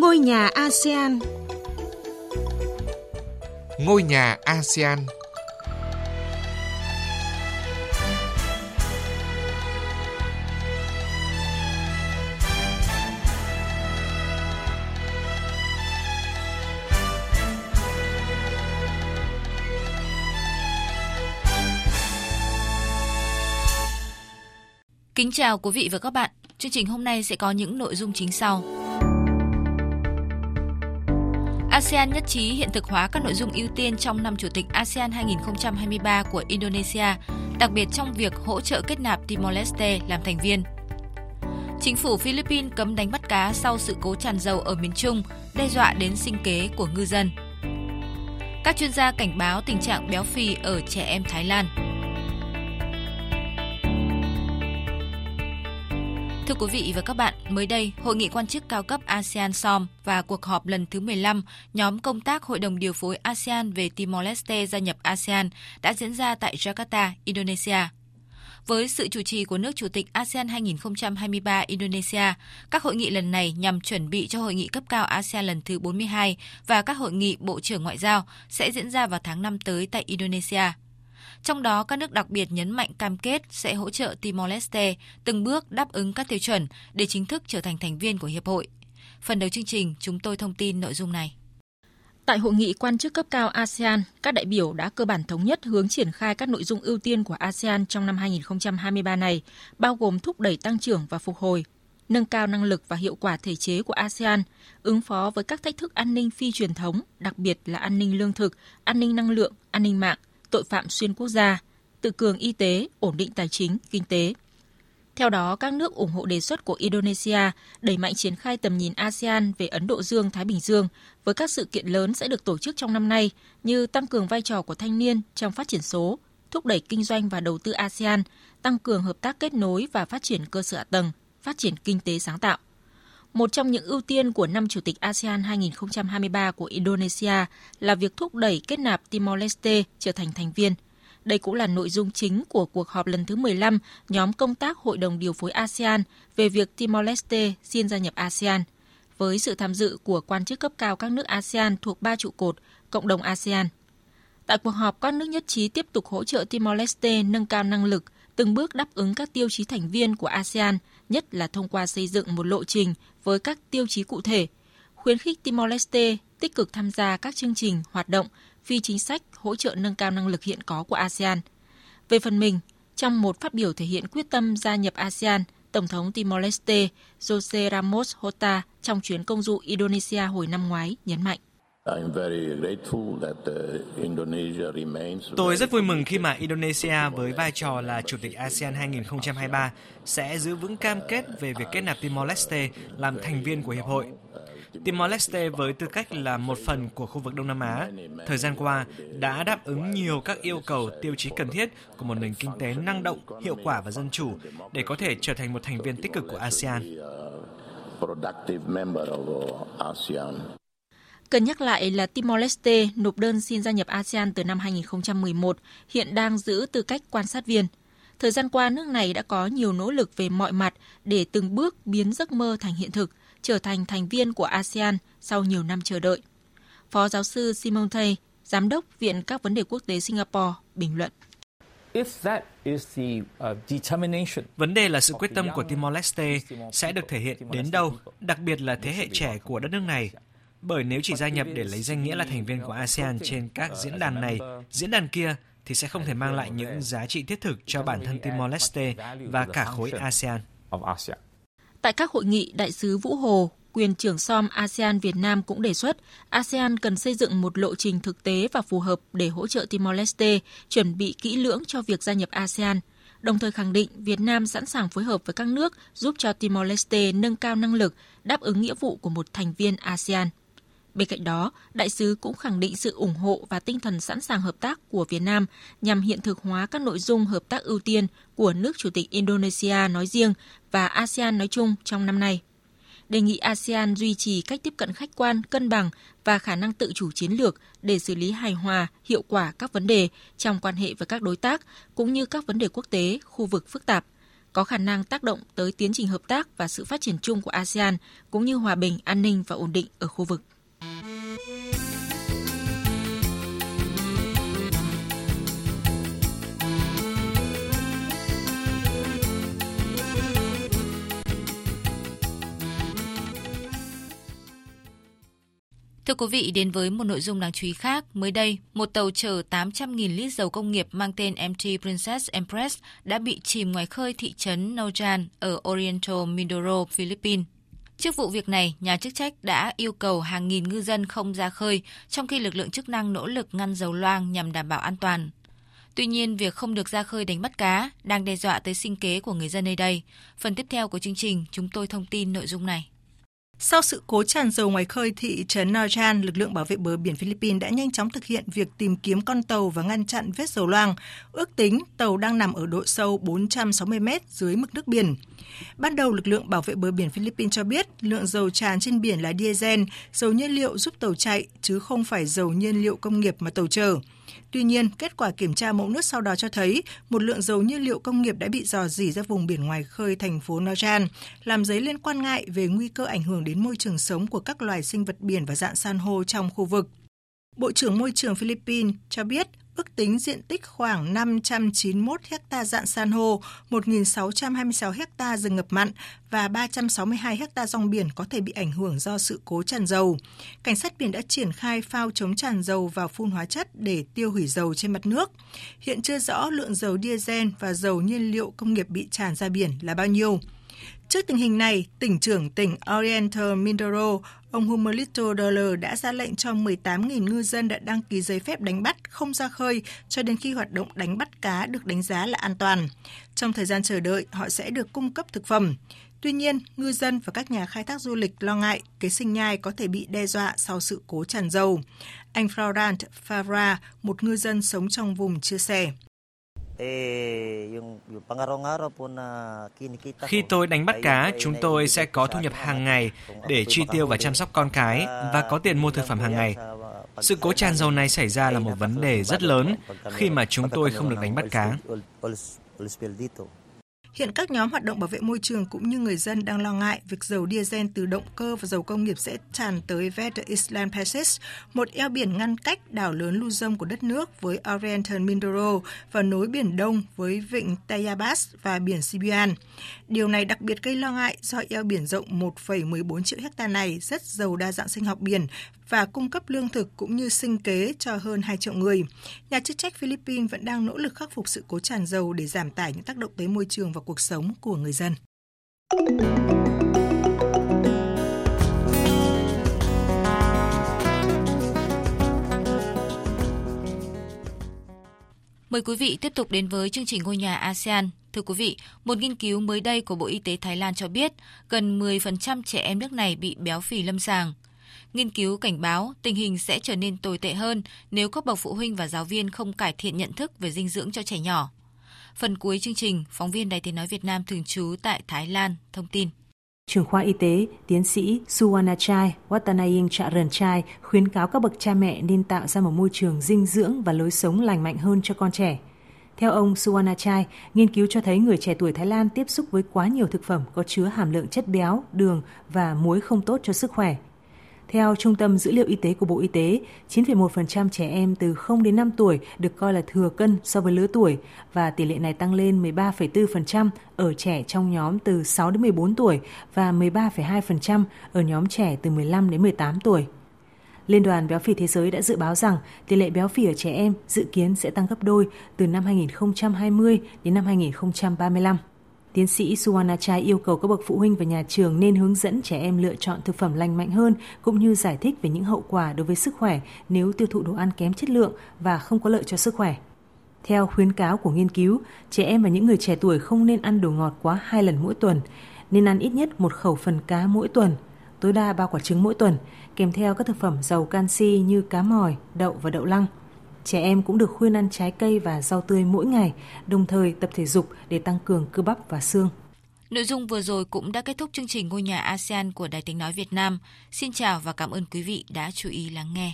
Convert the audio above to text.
Ngôi nhà ASEAN Ngôi nhà ASEAN Kính chào quý vị và các bạn. Chương trình hôm nay sẽ có những nội dung chính sau. ASEAN nhất trí hiện thực hóa các nội dung ưu tiên trong năm Chủ tịch ASEAN 2023 của Indonesia, đặc biệt trong việc hỗ trợ kết nạp Timor-Leste làm thành viên. Chính phủ Philippines cấm đánh bắt cá sau sự cố tràn dầu ở miền Trung, đe dọa đến sinh kế của ngư dân. Các chuyên gia cảnh báo tình trạng béo phì ở trẻ em Thái Lan. Thưa quý vị và các bạn, mới đây, Hội nghị quan chức cao cấp ASEAN SOM và cuộc họp lần thứ 15 nhóm công tác Hội đồng điều phối ASEAN về Timor-Leste gia nhập ASEAN đã diễn ra tại Jakarta, Indonesia. Với sự chủ trì của nước Chủ tịch ASEAN 2023 Indonesia, các hội nghị lần này nhằm chuẩn bị cho hội nghị cấp cao ASEAN lần thứ 42 và các hội nghị Bộ trưởng Ngoại giao sẽ diễn ra vào tháng 5 tới tại Indonesia. Trong đó, các nước đặc biệt nhấn mạnh cam kết sẽ hỗ trợ Timor-Leste từng bước đáp ứng các tiêu chuẩn để chính thức trở thành thành viên của Hiệp hội. Phần đầu chương trình, chúng tôi thông tin nội dung này. Tại hội nghị quan chức cấp cao ASEAN, các đại biểu đã cơ bản thống nhất hướng triển khai các nội dung ưu tiên của ASEAN trong năm 2023 này, bao gồm thúc đẩy tăng trưởng và phục hồi, nâng cao năng lực và hiệu quả thể chế của ASEAN, ứng phó với các thách thức an ninh phi truyền thống, đặc biệt là an ninh lương thực, an ninh năng lượng, an ninh mạng, tội phạm xuyên quốc gia, tự cường y tế, ổn định tài chính, kinh tế. Theo đó, các nước ủng hộ đề xuất của Indonesia đẩy mạnh triển khai tầm nhìn ASEAN về Ấn Độ Dương-Thái Bình Dương với các sự kiện lớn sẽ được tổ chức trong năm nay như tăng cường vai trò của thanh niên trong phát triển số, thúc đẩy kinh doanh và đầu tư ASEAN, tăng cường hợp tác kết nối và phát triển cơ sở hạ tầng, phát triển kinh tế sáng tạo. Một trong những ưu tiên của năm Chủ tịch ASEAN 2023 của Indonesia là việc thúc đẩy kết nạp Timor-Leste trở thành thành viên. Đây cũng là nội dung chính của cuộc họp lần thứ 15 nhóm công tác Hội đồng điều phối ASEAN về việc Timor-Leste xin gia nhập ASEAN, với sự tham dự của quan chức cấp cao các nước ASEAN thuộc ba trụ cột, cộng đồng ASEAN. Tại cuộc họp, các nước nhất trí tiếp tục hỗ trợ Timor-Leste nâng cao năng lực, từng bước đáp ứng các tiêu chí thành viên của ASEAN, nhất là thông qua xây dựng một lộ trình với các tiêu chí cụ thể, khuyến khích Timor-Leste tích cực tham gia các chương trình, hoạt động, phi chính sách hỗ trợ nâng cao năng lực hiện có của ASEAN. Về phần mình, trong một phát biểu thể hiện quyết tâm gia nhập ASEAN, Tổng thống Timor-Leste Jose Ramos Horta trong chuyến công du Indonesia hồi năm ngoái nhấn mạnh. Tôi rất vui mừng khi mà Indonesia với vai trò là Chủ tịch ASEAN 2023 sẽ giữ vững cam kết về việc kết nạp Timor-Leste làm thành viên của Hiệp hội. Timor-Leste với tư cách là một phần của khu vực Đông Nam Á, thời gian qua đã đáp ứng nhiều các yêu cầu tiêu chí cần thiết của một nền kinh tế năng động, hiệu quả và dân chủ để có thể trở thành một thành viên tích cực của ASEAN. Cần nhắc lại là Timor-Leste nộp đơn xin gia nhập ASEAN từ năm 2011, hiện đang giữ tư cách quan sát viên. Thời gian qua, nước này đã có nhiều nỗ lực về mọi mặt để từng bước biến giấc mơ thành hiện thực, trở thành thành viên của ASEAN sau nhiều năm chờ đợi. Phó giáo sư Simon Tay, Giám đốc Viện các vấn đề quốc tế Singapore, bình luận. Vấn đề là sự quyết tâm của Timor-Leste sẽ được thể hiện đến đâu, đặc biệt là thế hệ trẻ của đất nước này bởi nếu chỉ gia nhập để lấy danh nghĩa là thành viên của ASEAN trên các diễn đàn này, diễn đàn kia thì sẽ không thể mang lại những giá trị thiết thực cho bản thân Timor-Leste và cả khối ASEAN. Tại các hội nghị, Đại sứ Vũ Hồ, quyền trưởng SOM ASEAN Việt Nam cũng đề xuất ASEAN cần xây dựng một lộ trình thực tế và phù hợp để hỗ trợ Timor-Leste chuẩn bị kỹ lưỡng cho việc gia nhập ASEAN, đồng thời khẳng định Việt Nam sẵn sàng phối hợp với các nước giúp cho Timor-Leste nâng cao năng lực, đáp ứng nghĩa vụ của một thành viên ASEAN. Bên cạnh đó, đại sứ cũng khẳng định sự ủng hộ và tinh thần sẵn sàng hợp tác của Việt Nam nhằm hiện thực hóa các nội dung hợp tác ưu tiên của nước Chủ tịch Indonesia nói riêng và ASEAN nói chung trong năm nay. Đề nghị ASEAN duy trì cách tiếp cận khách quan, cân bằng và khả năng tự chủ chiến lược để xử lý hài hòa, hiệu quả các vấn đề trong quan hệ với các đối tác cũng như các vấn đề quốc tế, khu vực phức tạp, có khả năng tác động tới tiến trình hợp tác và sự phát triển chung của ASEAN cũng như hòa bình, an ninh và ổn định ở khu vực. Thưa quý vị, đến với một nội dung đáng chú ý khác, mới đây, một tàu chở 800.000 lít dầu công nghiệp mang tên MT Princess Empress đã bị chìm ngoài khơi thị trấn Nojan ở Oriental Mindoro, Philippines. Trước vụ việc này, nhà chức trách đã yêu cầu hàng nghìn ngư dân không ra khơi, trong khi lực lượng chức năng nỗ lực ngăn dầu loang nhằm đảm bảo an toàn. Tuy nhiên, việc không được ra khơi đánh bắt cá đang đe dọa tới sinh kế của người dân nơi đây. Phần tiếp theo của chương trình, chúng tôi thông tin nội dung này. Sau sự cố tràn dầu ngoài khơi thị trấn Narjan, lực lượng bảo vệ bờ biển Philippines đã nhanh chóng thực hiện việc tìm kiếm con tàu và ngăn chặn vết dầu loang. Ước tính tàu đang nằm ở độ sâu 460 mét dưới mực nước biển. Ban đầu, lực lượng bảo vệ bờ biển Philippines cho biết lượng dầu tràn trên biển là diesel, dầu nhiên liệu giúp tàu chạy, chứ không phải dầu nhiên liệu công nghiệp mà tàu chở. Tuy nhiên, kết quả kiểm tra mẫu nước sau đó cho thấy một lượng dầu nhiên liệu công nghiệp đã bị dò dỉ ra vùng biển ngoài khơi thành phố Nojan, làm dấy lên quan ngại về nguy cơ ảnh hưởng đến môi trường sống của các loài sinh vật biển và dạng san hô trong khu vực. Bộ trưởng Môi trường Philippines cho biết ước tính diện tích khoảng 591 ha dạng san hô, 1.626 ha rừng ngập mặn và 362 ha rong biển có thể bị ảnh hưởng do sự cố tràn dầu. Cảnh sát biển đã triển khai phao chống tràn dầu và phun hóa chất để tiêu hủy dầu trên mặt nước. Hiện chưa rõ lượng dầu diesel và dầu nhiên liệu công nghiệp bị tràn ra biển là bao nhiêu. Trước tình hình này, tỉnh trưởng tỉnh Oriental Mindoro, ông Humolito Dollar đã ra lệnh cho 18.000 ngư dân đã đăng ký giấy phép đánh bắt không ra khơi cho đến khi hoạt động đánh bắt cá được đánh giá là an toàn. Trong thời gian chờ đợi, họ sẽ được cung cấp thực phẩm. Tuy nhiên, ngư dân và các nhà khai thác du lịch lo ngại kế sinh nhai có thể bị đe dọa sau sự cố tràn dầu. Anh Florent Favra, một ngư dân sống trong vùng, chia sẻ. Khi tôi đánh bắt cá, chúng tôi sẽ có thu nhập hàng ngày để chi tiêu và chăm sóc con cái và có tiền mua thực phẩm hàng ngày. Sự cố tràn dầu này xảy ra là một vấn đề rất lớn khi mà chúng tôi không được đánh bắt cá. Hiện các nhóm hoạt động bảo vệ môi trường cũng như người dân đang lo ngại việc dầu diesel từ động cơ và dầu công nghiệp sẽ tràn tới West Island Passage, một eo biển ngăn cách đảo lớn Luzon của đất nước với Oriental Mindoro và nối biển Đông với vịnh Tayabas và biển Sibuan. Điều này đặc biệt gây lo ngại do eo biển rộng 1,14 triệu hecta này rất giàu đa dạng sinh học biển và cung cấp lương thực cũng như sinh kế cho hơn 2 triệu người. Nhà chức trách Philippines vẫn đang nỗ lực khắc phục sự cố tràn dầu để giảm tải những tác động tới môi trường và cuộc sống của người dân. Mời quý vị tiếp tục đến với chương trình ngôi nhà ASEAN. Thưa quý vị, một nghiên cứu mới đây của Bộ Y tế Thái Lan cho biết gần 10% trẻ em nước này bị béo phì lâm sàng. Nghiên cứu cảnh báo tình hình sẽ trở nên tồi tệ hơn nếu các bậc phụ huynh và giáo viên không cải thiện nhận thức về dinh dưỡng cho trẻ nhỏ. Phần cuối chương trình, phóng viên Đài Tiếng Nói Việt Nam thường trú tại Thái Lan thông tin. Trưởng khoa y tế, tiến sĩ Suwanachai Watanaying Charanchai khuyến cáo các bậc cha mẹ nên tạo ra một môi trường dinh dưỡng và lối sống lành mạnh hơn cho con trẻ. Theo ông Suwanachai, nghiên cứu cho thấy người trẻ tuổi Thái Lan tiếp xúc với quá nhiều thực phẩm có chứa hàm lượng chất béo, đường và muối không tốt cho sức khỏe. Theo Trung tâm Dữ liệu Y tế của Bộ Y tế, 9,1% trẻ em từ 0 đến 5 tuổi được coi là thừa cân so với lứa tuổi và tỷ lệ này tăng lên 13,4% ở trẻ trong nhóm từ 6 đến 14 tuổi và 13,2% ở nhóm trẻ từ 15 đến 18 tuổi. Liên đoàn Béo phì Thế giới đã dự báo rằng tỷ lệ béo phì ở trẻ em dự kiến sẽ tăng gấp đôi từ năm 2020 đến năm 2035. Tiến sĩ Suwanachai yêu cầu các bậc phụ huynh và nhà trường nên hướng dẫn trẻ em lựa chọn thực phẩm lành mạnh hơn cũng như giải thích về những hậu quả đối với sức khỏe nếu tiêu thụ đồ ăn kém chất lượng và không có lợi cho sức khỏe. Theo khuyến cáo của nghiên cứu, trẻ em và những người trẻ tuổi không nên ăn đồ ngọt quá hai lần mỗi tuần, nên ăn ít nhất một khẩu phần cá mỗi tuần, tối đa ba quả trứng mỗi tuần, kèm theo các thực phẩm giàu canxi như cá mòi, đậu và đậu lăng. Trẻ em cũng được khuyên ăn trái cây và rau tươi mỗi ngày, đồng thời tập thể dục để tăng cường cơ bắp và xương. Nội dung vừa rồi cũng đã kết thúc chương trình Ngôi nhà ASEAN của Đài Tiếng Nói Việt Nam. Xin chào và cảm ơn quý vị đã chú ý lắng nghe.